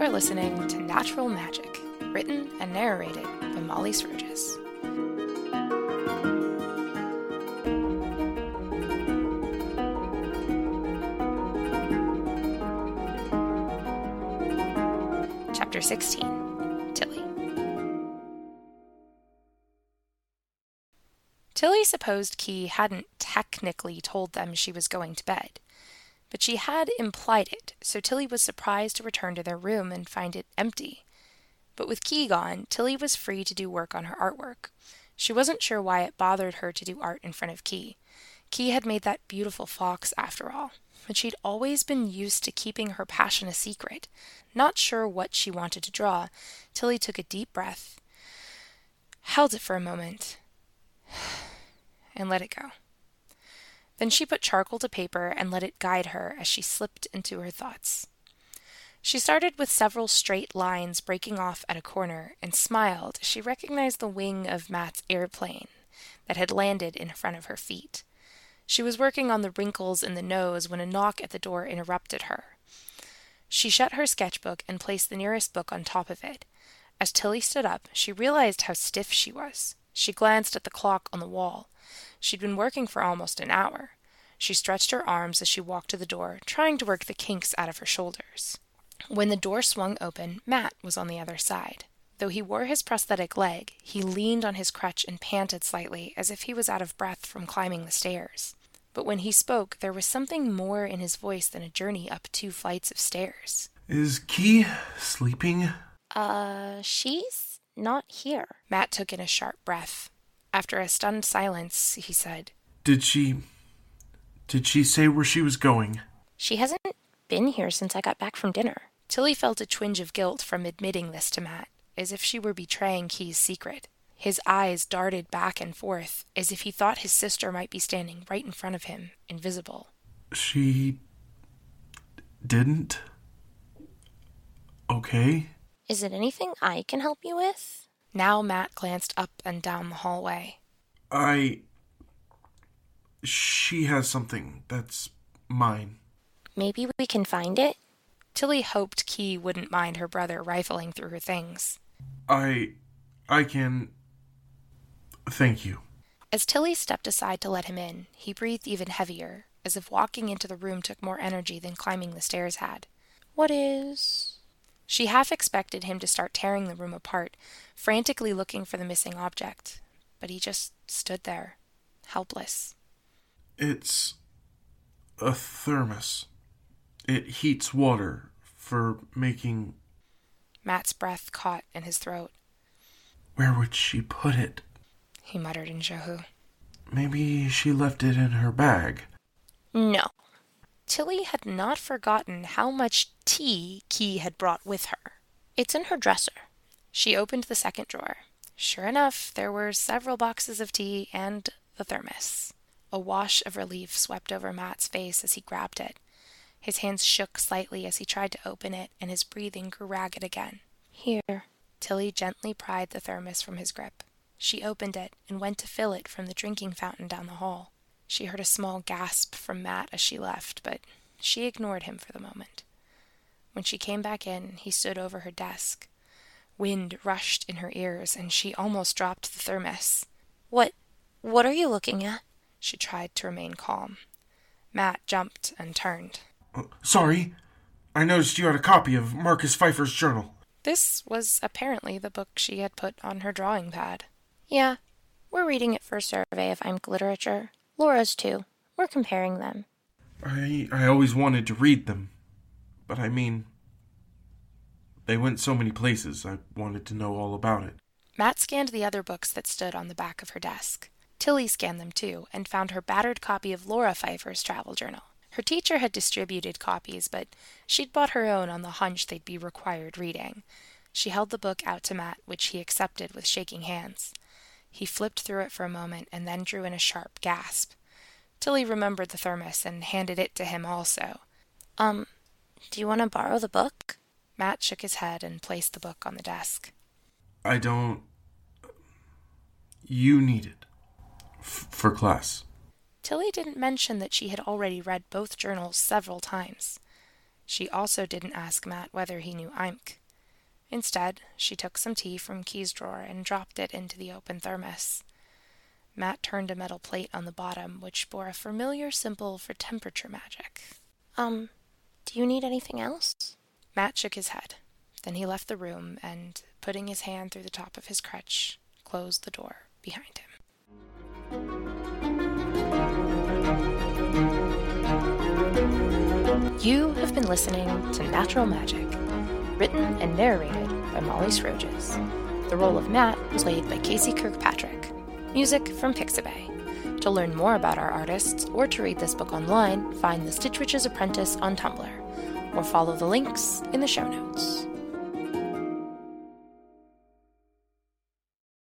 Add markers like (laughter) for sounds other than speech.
are listening to Natural Magic, written and narrated by Molly Sturgis. Chapter 16 Tilly. Tilly supposed Key hadn't technically told them she was going to bed, but she had implied it, so Tilly was surprised to return to their room and find it empty. But with Key gone, Tilly was free to do work on her artwork. She wasn't sure why it bothered her to do art in front of Key. Key had made that beautiful fox, after all, but she'd always been used to keeping her passion a secret. Not sure what she wanted to draw, Tilly took a deep breath, held it for a moment, (sighs) and let it go. Then she put charcoal to paper and let it guide her as she slipped into her thoughts. She started with several straight lines breaking off at a corner and smiled as she recognized the wing of Mat's airplane that had landed in front of her feet. She was working on the wrinkles in the nose when a knock at the door interrupted her. She shut her sketchbook and placed the nearest book on top of it. As Tilly stood up, she realized how stiff she was. She glanced at the clock on the wall. She'd been working for almost an hour. She stretched her arms as she walked to the door, trying to work the kinks out of her shoulders. When the door swung open, Mat was on the other side. Though he wore his prosthetic leg, he leaned on his crutch and panted slightly, as if he was out of breath from climbing the stairs. But when he spoke, there was something more in his voice than a journey up two flights of stairs. Is Key sleeping? Uh, she's not here. Mat took in a sharp breath. After a stunned silence, he said, Did she. Did she say where she was going? She hasn't been here since I got back from dinner. Tilly felt a twinge of guilt from admitting this to Mat, as if she were betraying Key's secret. His eyes darted back and forth, as if he thought his sister might be standing right in front of him, invisible. She. didn't? Okay. Is it anything I can help you with? Now Mat glanced up and down the hallway. I. She has something that's mine. Maybe we can find it? Tilly hoped Key wouldn't mind her brother rifling through her things. I. I can. Thank you. As Tilly stepped aside to let him in, he breathed even heavier, as if walking into the room took more energy than climbing the stairs had. What is. She half expected him to start tearing the room apart, frantically looking for the missing object, but he just stood there, helpless. It's. a thermos. It heats water for making. Mat's breath caught in his throat. Where would she put it? He muttered in Johu. Maybe she left it in her bag. No. Tilly had not forgotten how much tea Key had brought with her. It's in her dresser. She opened the second drawer. Sure enough, there were several boxes of tea and the thermos. A wash of relief swept over Mat's face as he grabbed it. His hands shook slightly as he tried to open it, and his breathing grew ragged again. Here. Tilly gently pried the thermos from his grip. She opened it and went to fill it from the drinking fountain down the hall. She heard a small gasp from Mat as she left, but she ignored him for the moment. When she came back in, he stood over her desk. Wind rushed in her ears, and she almost dropped the thermos. What. what are you looking at? She tried to remain calm. Mat jumped and turned. Uh, sorry. I noticed you had a copy of Marcus Pfeiffer's journal. This was apparently the book she had put on her drawing pad. Yeah, we're reading it for a survey of Imke literature. Laura's too. We're comparing them. I I always wanted to read them. But I mean they went so many places I wanted to know all about it. Mat scanned the other books that stood on the back of her desk. Tilly scanned them too, and found her battered copy of Laura Pfeiffer's travel journal. Her teacher had distributed copies, but she'd bought her own on the hunch they'd be required reading. She held the book out to Mat, which he accepted with shaking hands. He flipped through it for a moment and then drew in a sharp gasp. Tilly remembered the thermos and handed it to him also. Um, do you want to borrow the book? Mat shook his head and placed the book on the desk. I don't. You need it. F- for class. Tilly didn't mention that she had already read both journals several times. She also didn't ask Mat whether he knew Imke. Instead, she took some tea from Key's drawer and dropped it into the open thermos. Mat turned a metal plate on the bottom, which bore a familiar symbol for temperature magic. Um, do you need anything else? Mat shook his head. Then he left the room and, putting his hand through the top of his crutch, closed the door behind him. You have been listening to Natural Magic, written and narrated by Molly Sturgis. The role of Mat was played by Casey Kirkpatrick. Music from Pixabay. To learn more about our artists or to read this book online, find The Stitch Witch's Apprentice on Tumblr, or follow the links in the show notes.